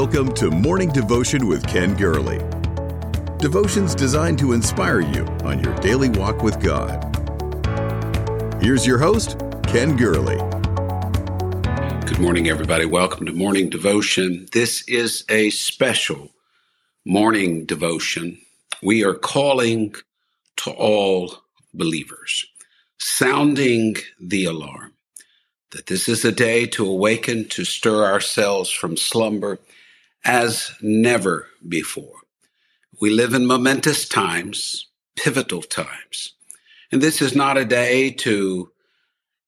Welcome to Morning Devotion with Ken Gurley. Devotions designed to inspire you on your daily walk with God. Here's your host, Ken Gurley. Good morning, everybody. Welcome to Morning Devotion. This is a special morning devotion. We are calling to all believers, sounding the alarm that this is a day to awaken, to stir ourselves from slumber as never before. We live in momentous times, pivotal times. And this is not a day to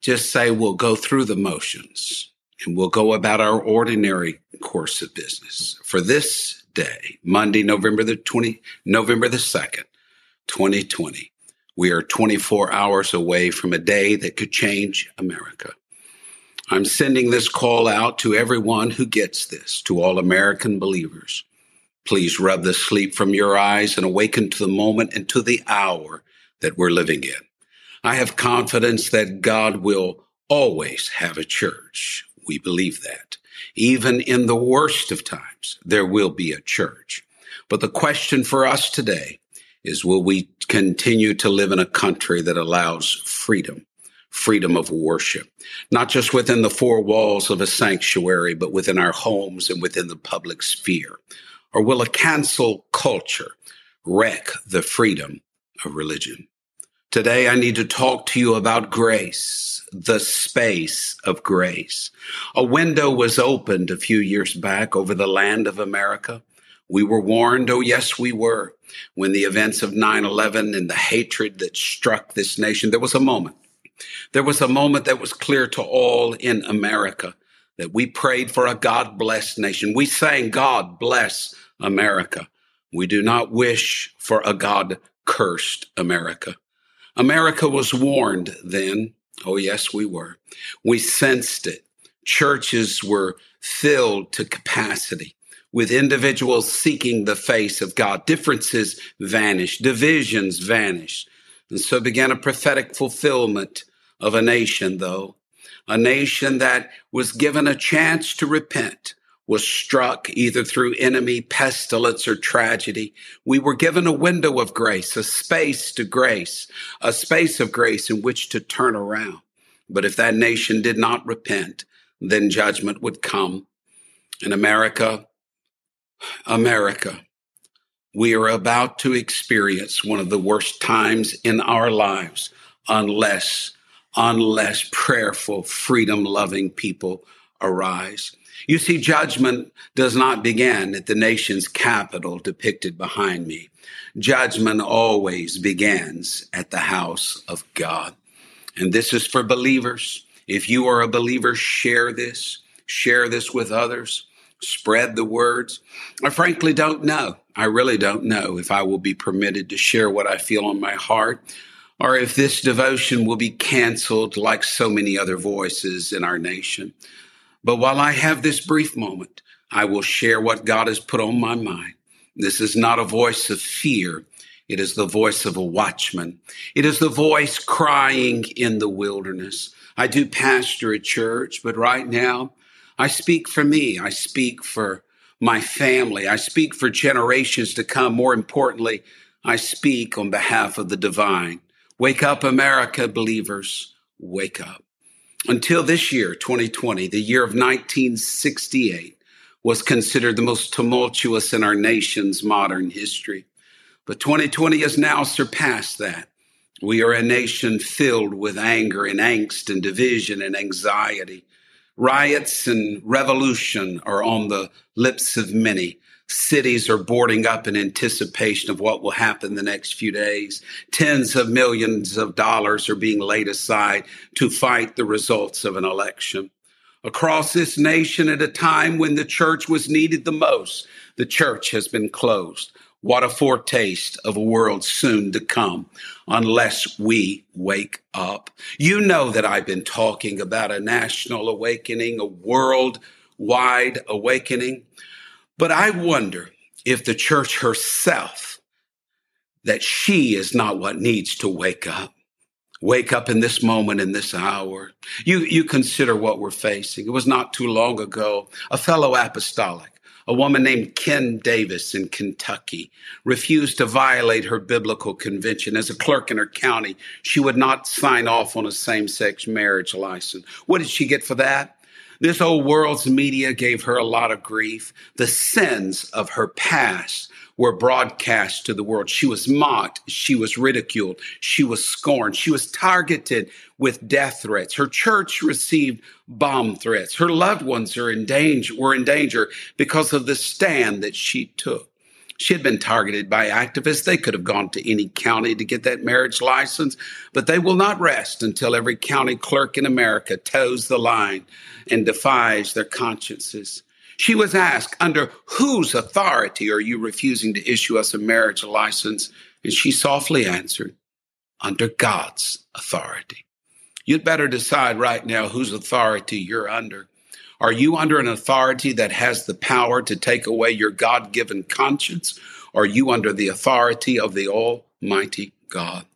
just say we'll go through the motions and we'll go about our ordinary course of business. For this day, Monday, November the 20, November the 2nd, 2020, we are 24 hours away from a day that could change America. I'm sending this call out to everyone who gets this, to all American believers. Please rub the sleep from your eyes and awaken to the moment and to the hour that we're living in. I have confidence that God will always have a church. We believe that. Even in the worst of times, there will be a church. But the question for us today is will we continue to live in a country that allows freedom? Freedom of worship, not just within the four walls of a sanctuary, but within our homes and within the public sphere? Or will a cancel culture wreck the freedom of religion? Today, I need to talk to you about grace, the space of grace. A window was opened a few years back over the land of America. We were warned, oh yes, we were, when the events of 9 11 and the hatred that struck this nation, there was a moment there was a moment that was clear to all in America that we prayed for a God blessed nation. We sang, God bless America. We do not wish for a God cursed America. America was warned then. Oh, yes, we were. We sensed it. Churches were filled to capacity with individuals seeking the face of God. Differences vanished, divisions vanished. And so began a prophetic fulfillment of a nation, though, a nation that was given a chance to repent, was struck either through enemy, pestilence, or tragedy. We were given a window of grace, a space to grace, a space of grace in which to turn around. But if that nation did not repent, then judgment would come. In America, America, we are about to experience one of the worst times in our lives unless unless prayerful, freedom loving people arise. You see, judgment does not begin at the nation's capital depicted behind me. Judgment always begins at the house of God. And this is for believers. If you are a believer, share this, share this with others, spread the words. I frankly don't know. I really don't know if I will be permitted to share what I feel on my heart or if this devotion will be canceled like so many other voices in our nation. But while I have this brief moment, I will share what God has put on my mind. This is not a voice of fear. It is the voice of a watchman. It is the voice crying in the wilderness. I do pastor a church, but right now I speak for me. I speak for my family. I speak for generations to come. More importantly, I speak on behalf of the divine. Wake up, America, believers. Wake up. Until this year, 2020, the year of 1968, was considered the most tumultuous in our nation's modern history. But 2020 has now surpassed that. We are a nation filled with anger and angst and division and anxiety. Riots and revolution are on the lips of many. Cities are boarding up in anticipation of what will happen the next few days. Tens of millions of dollars are being laid aside to fight the results of an election. Across this nation at a time when the church was needed the most, the church has been closed. What a foretaste of a world soon to come unless we wake up. You know that I've been talking about a national awakening, a worldwide awakening. But I wonder if the church herself, that she is not what needs to wake up. Wake up in this moment, in this hour. You, you consider what we're facing. It was not too long ago, a fellow apostolic, A woman named Kim Davis in Kentucky refused to violate her biblical convention. As a clerk in her county, she would not sign off on a same sex marriage license. What did she get for that? This old world's media gave her a lot of grief. The sins of her past were broadcast to the world. She was mocked. She was ridiculed. She was scorned. She was targeted with death threats. Her church received bomb threats. Her loved ones are in danger, were in danger because of the stand that she took. She had been targeted by activists. They could have gone to any county to get that marriage license, but they will not rest until every county clerk in America toes the line and defies their consciences. She was asked, Under whose authority are you refusing to issue us a marriage license? And she softly answered, Under God's authority. You'd better decide right now whose authority you're under. Are you under an authority that has the power to take away your God given conscience? Are you under the authority of the Almighty God?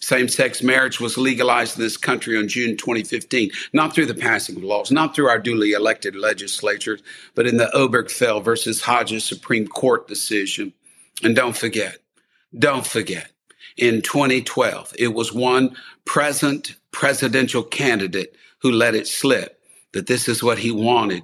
Same sex marriage was legalized in this country on June 2015, not through the passing of laws, not through our duly elected legislatures, but in the Obergefell versus Hodges Supreme Court decision. And don't forget, don't forget, in 2012, it was one present presidential candidate who let it slip that this is what he wanted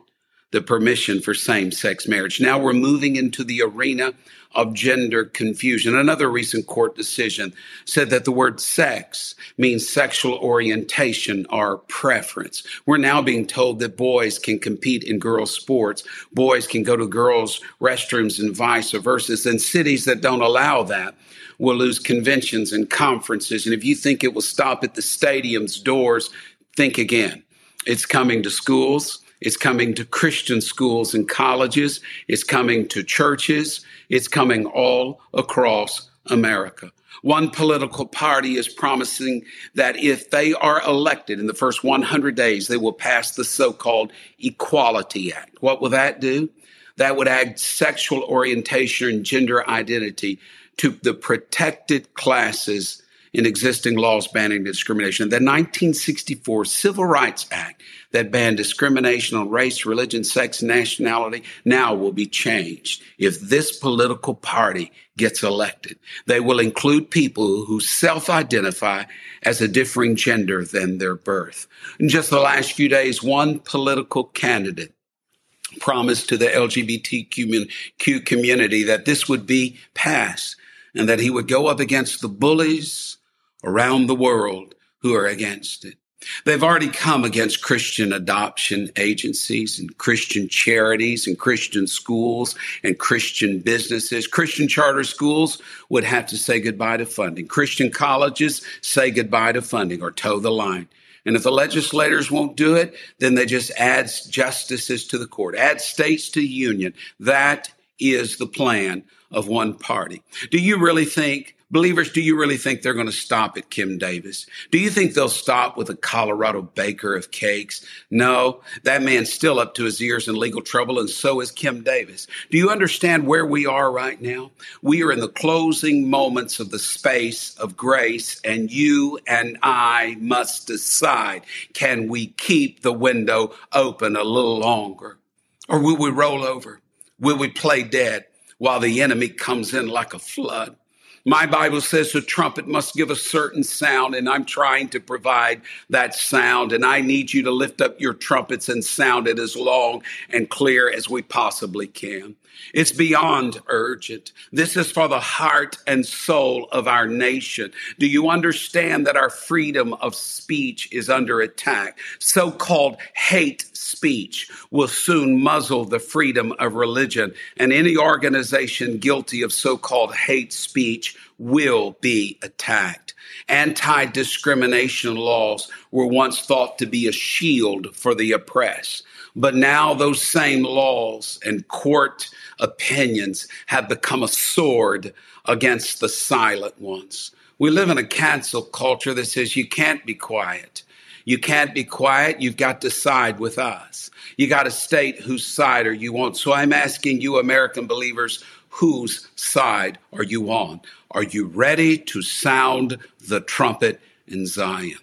the permission for same sex marriage. Now we're moving into the arena of gender confusion. Another recent court decision said that the word sex means sexual orientation or preference. We're now being told that boys can compete in girls' sports, boys can go to girls' restrooms, and vice versa. And cities that don't allow that will lose conventions and conferences. And if you think it will stop at the stadium's doors, think again. It's coming to schools. It's coming to Christian schools and colleges. It's coming to churches. It's coming all across America. One political party is promising that if they are elected in the first 100 days, they will pass the so called Equality Act. What will that do? That would add sexual orientation and gender identity to the protected classes in existing laws banning discrimination. The 1964 Civil Rights Act that banned discrimination on race, religion, sex, nationality now will be changed if this political party gets elected. They will include people who self identify as a differing gender than their birth. In just the last few days, one political candidate promised to the LGBTQ community that this would be passed and that he would go up against the bullies around the world who are against it. They've already come against Christian adoption agencies and Christian charities and Christian schools and Christian businesses. Christian charter schools would have to say goodbye to funding. Christian colleges say goodbye to funding or toe the line. And if the legislators won't do it, then they just add justices to the court, add states to the union. That is the plan of one party. Do you really think Believers, do you really think they're going to stop at Kim Davis? Do you think they'll stop with a Colorado baker of cakes? No, that man's still up to his ears in legal trouble, and so is Kim Davis. Do you understand where we are right now? We are in the closing moments of the space of grace, and you and I must decide can we keep the window open a little longer? Or will we roll over? Will we play dead while the enemy comes in like a flood? My Bible says the trumpet must give a certain sound, and I'm trying to provide that sound. And I need you to lift up your trumpets and sound it as long and clear as we possibly can. It's beyond urgent. This is for the heart and soul of our nation. Do you understand that our freedom of speech is under attack? So called hate speech will soon muzzle the freedom of religion, and any organization guilty of so called hate speech will be attacked. Anti discrimination laws were once thought to be a shield for the oppressed. But now those same laws and court opinions have become a sword against the silent ones. We live in a cancel culture that says you can't be quiet. You can't be quiet. You've got to side with us. You got to state whose side are you on. So I'm asking you, American believers, whose side are you on? Are you ready to sound the trumpet in Zion?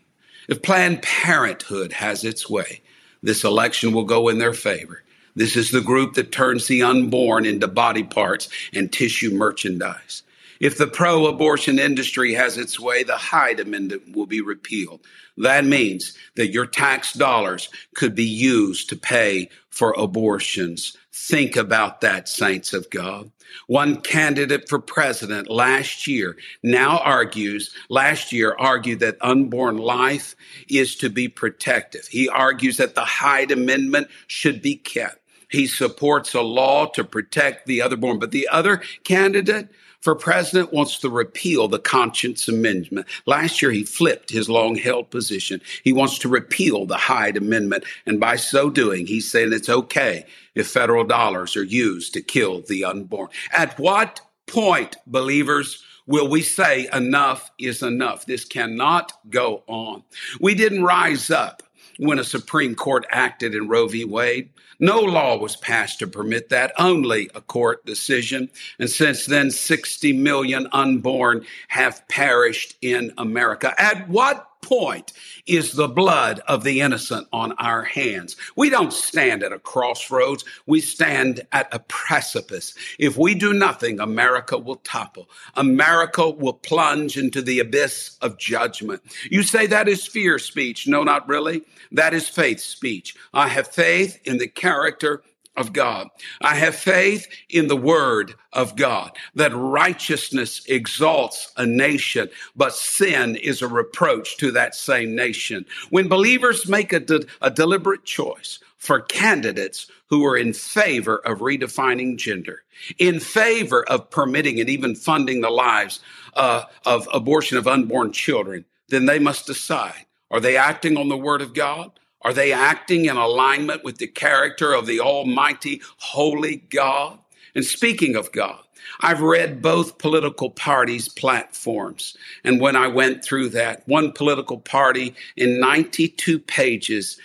If Planned Parenthood has its way, this election will go in their favor. This is the group that turns the unborn into body parts and tissue merchandise. If the pro abortion industry has its way, the Hyde Amendment will be repealed. That means that your tax dollars could be used to pay for abortions. Think about that, saints of God. One candidate for president last year now argues, last year argued that unborn life is to be protective. He argues that the Hyde Amendment should be kept. He supports a law to protect the otherborn. But the other candidate for president wants to repeal the conscience amendment. Last year, he flipped his long held position. He wants to repeal the Hyde Amendment. And by so doing, he's saying it's okay if federal dollars are used to kill the unborn. At what point, believers, will we say enough is enough? This cannot go on. We didn't rise up when a Supreme Court acted in Roe v. Wade. No law was passed to permit that, only a court decision. And since then, 60 million unborn have perished in America. At what point is the blood of the innocent on our hands. We don't stand at a crossroads. We stand at a precipice. If we do nothing, America will topple. America will plunge into the abyss of judgment. You say that is fear speech. No, not really. That is faith speech. I have faith in the character of God. I have faith in the word of God that righteousness exalts a nation, but sin is a reproach to that same nation. When believers make a, de- a deliberate choice for candidates who are in favor of redefining gender, in favor of permitting and even funding the lives uh, of abortion of unborn children, then they must decide are they acting on the word of God? Are they acting in alignment with the character of the Almighty, Holy God? And speaking of God, I've read both political parties' platforms. And when I went through that, one political party in 92 pages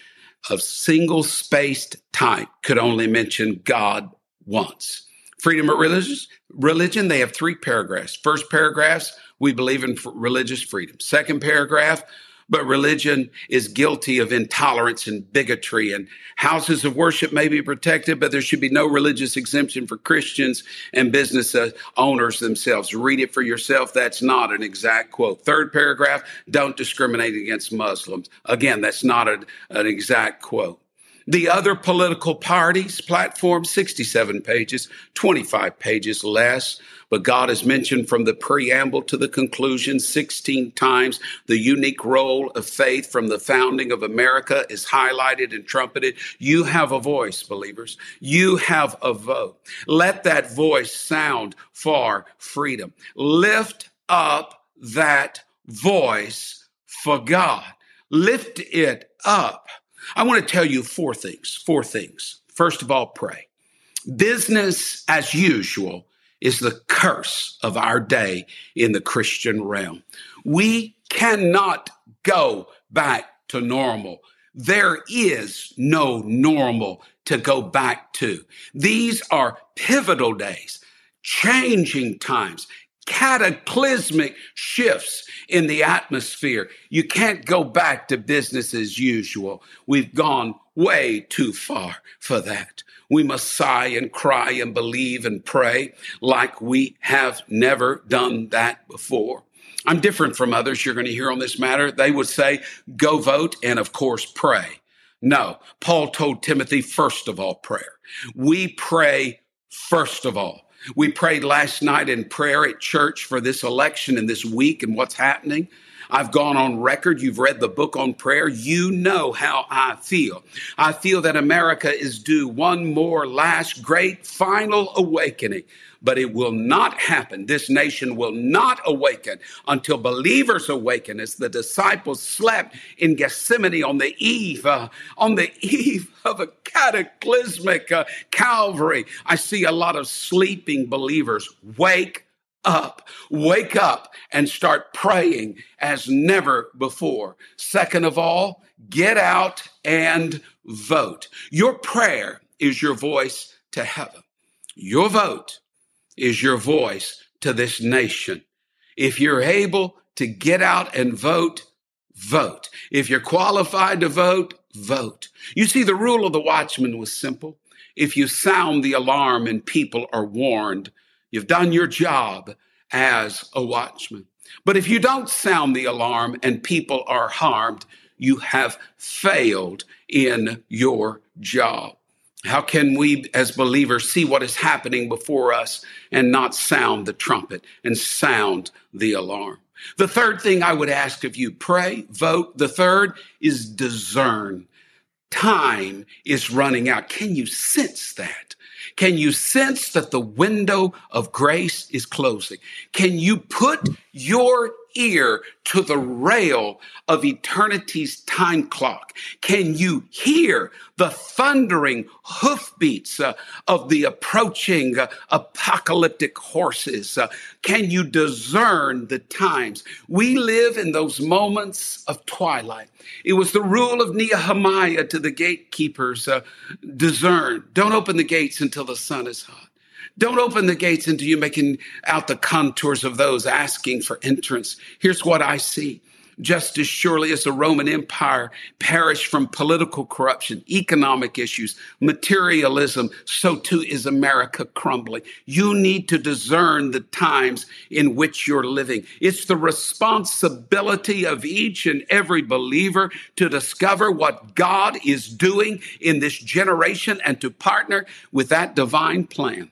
of single spaced type could only mention God once. Freedom of religion, religion, they have three paragraphs. First paragraphs, we believe in religious freedom. Second paragraph, but religion is guilty of intolerance and bigotry. And houses of worship may be protected, but there should be no religious exemption for Christians and business uh, owners themselves. Read it for yourself. That's not an exact quote. Third paragraph don't discriminate against Muslims. Again, that's not a, an exact quote. The other political parties' platform, 67 pages, 25 pages less. But God has mentioned from the preamble to the conclusion 16 times the unique role of faith from the founding of America is highlighted and trumpeted. You have a voice, believers. You have a vote. Let that voice sound for freedom. Lift up that voice for God. Lift it up I want to tell you four things. Four things. First of all, pray. Business as usual is the curse of our day in the Christian realm. We cannot go back to normal. There is no normal to go back to. These are pivotal days, changing times, cataclysmic shifts in the atmosphere. You can't go back to business as usual. We've gone way too far for that. We must sigh and cry and believe and pray like we have never done that before. I'm different from others you're going to hear on this matter. They would say, go vote and of course pray. No, Paul told Timothy, first of all, prayer. We pray first of all. We prayed last night in prayer at church for this election and this week and what's happening. I've gone on record. You've read the book on prayer. You know how I feel. I feel that America is due one more last great final awakening but it will not happen. This nation will not awaken until believers awaken as the disciples slept in Gethsemane on the eve, uh, on the eve of a cataclysmic uh, Calvary. I see a lot of sleeping believers wake up, wake up and start praying as never before. Second of all, get out and vote. Your prayer is your voice to heaven. Your vote is your voice to this nation. If you're able to get out and vote, vote. If you're qualified to vote, vote. You see, the rule of the watchman was simple. if you sound the alarm and people are warned, you've done your job as a watchman. But if you don't sound the alarm and people are harmed, you have failed in your job. How can we as believers see what is happening before us and not sound the trumpet and sound the alarm? The third thing I would ask of you pray, vote. The third is discern. Time is running out. Can you sense that? Can you sense that the window of grace is closing? Can you put your ear to the rail of eternity's time clock? Can you hear the thundering hoofbeats uh, of the approaching uh, apocalyptic horses? Uh, can you discern the times? We live in those moments of twilight. It was the rule of Nehemiah to the gatekeepers uh, discern, don't open the gates until the sun is hot. Don't open the gates until you're making out the contours of those asking for entrance. Here's what I see. Just as surely as the Roman Empire perished from political corruption, economic issues, materialism, so too is America crumbling. You need to discern the times in which you're living. It's the responsibility of each and every believer to discover what God is doing in this generation and to partner with that divine plan.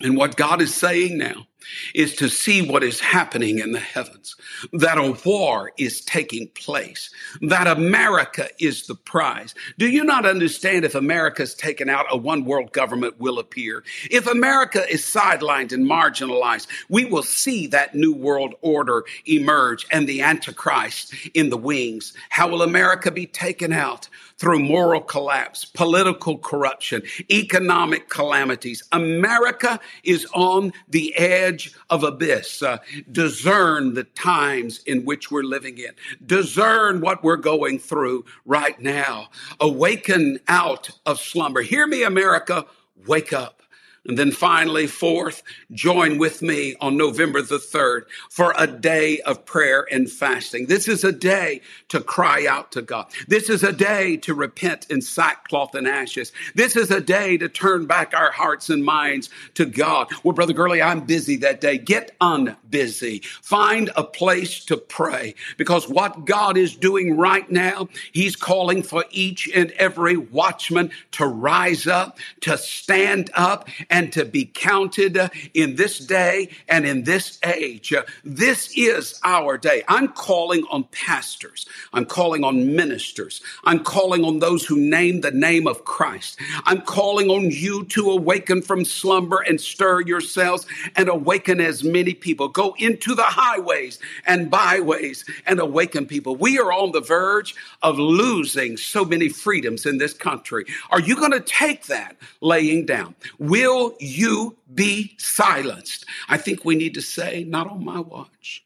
And what God is saying now is to see what is happening in the heavens, that a war is taking place, that America is the prize. Do you not understand if America is taken out, a one world government will appear? If America is sidelined and marginalized, we will see that new world order emerge and the Antichrist in the wings. How will America be taken out? Through moral collapse, political corruption, economic calamities. America is on the edge of abyss. Uh, discern the times in which we're living in. Discern what we're going through right now. Awaken out of slumber. Hear me, America. Wake up. And then finally, fourth, join with me on November the 3rd for a day of prayer and fasting. This is a day to cry out to God. This is a day to repent in sackcloth and ashes. This is a day to turn back our hearts and minds to God. Well, Brother Gurley, I'm busy that day. Get unbusy. Find a place to pray because what God is doing right now, He's calling for each and every watchman to rise up, to stand up, and to be counted in this day and in this age. This is our day. I'm calling on pastors. I'm calling on ministers. I'm calling on those who name the name of Christ. I'm calling on you to awaken from slumber and stir yourselves and awaken as many people. Go into the highways and byways and awaken people. We are on the verge of losing so many freedoms in this country. Are you going to take that laying down? Will you be silenced? I think we need to say, not on my watch.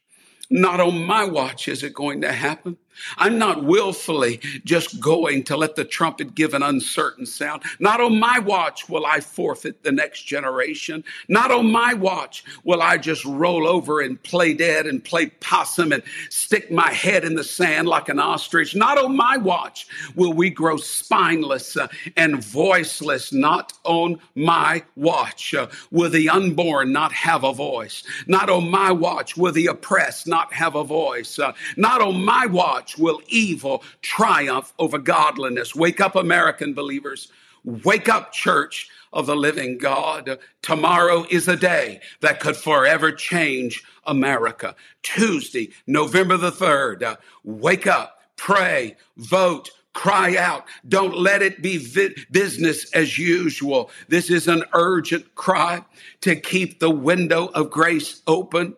Not on my watch is it going to happen. I'm not willfully just going to let the trumpet give an uncertain sound. Not on my watch will I forfeit the next generation. Not on my watch will I just roll over and play dead and play possum and stick my head in the sand like an ostrich. Not on my watch will we grow spineless uh, and voiceless. Not on my watch uh, will the unborn not have a voice. Not on my watch will the oppressed not have a voice. Uh, not on my watch much will evil triumph over godliness. Wake up, American believers. Wake up, church of the living God. Tomorrow is a day that could forever change America. Tuesday, November the 3rd. Uh, wake up, pray, vote, cry out. Don't let it be vi- business as usual. This is an urgent cry to keep the window of grace open.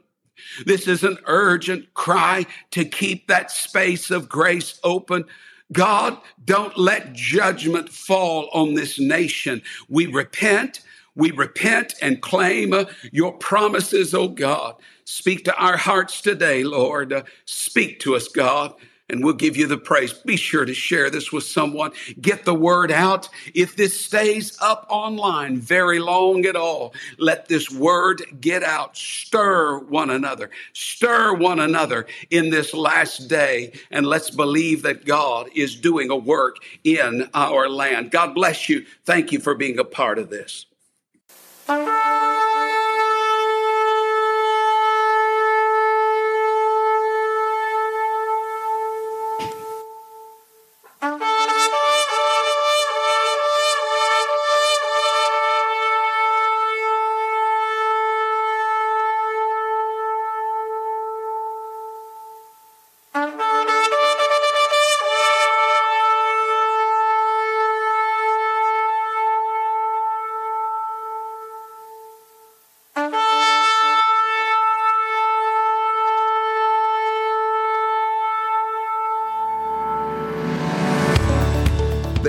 This is an urgent cry to keep that space of grace open. God, don't let judgment fall on this nation. We repent. We repent and claim uh, your promises, oh God. Speak to our hearts today, Lord. Uh, speak to us, God. And we'll give you the praise. Be sure to share this with someone. Get the word out. If this stays up online very long at all, let this word get out. Stir one another. Stir one another in this last day. And let's believe that God is doing a work in our land. God bless you. Thank you for being a part of this.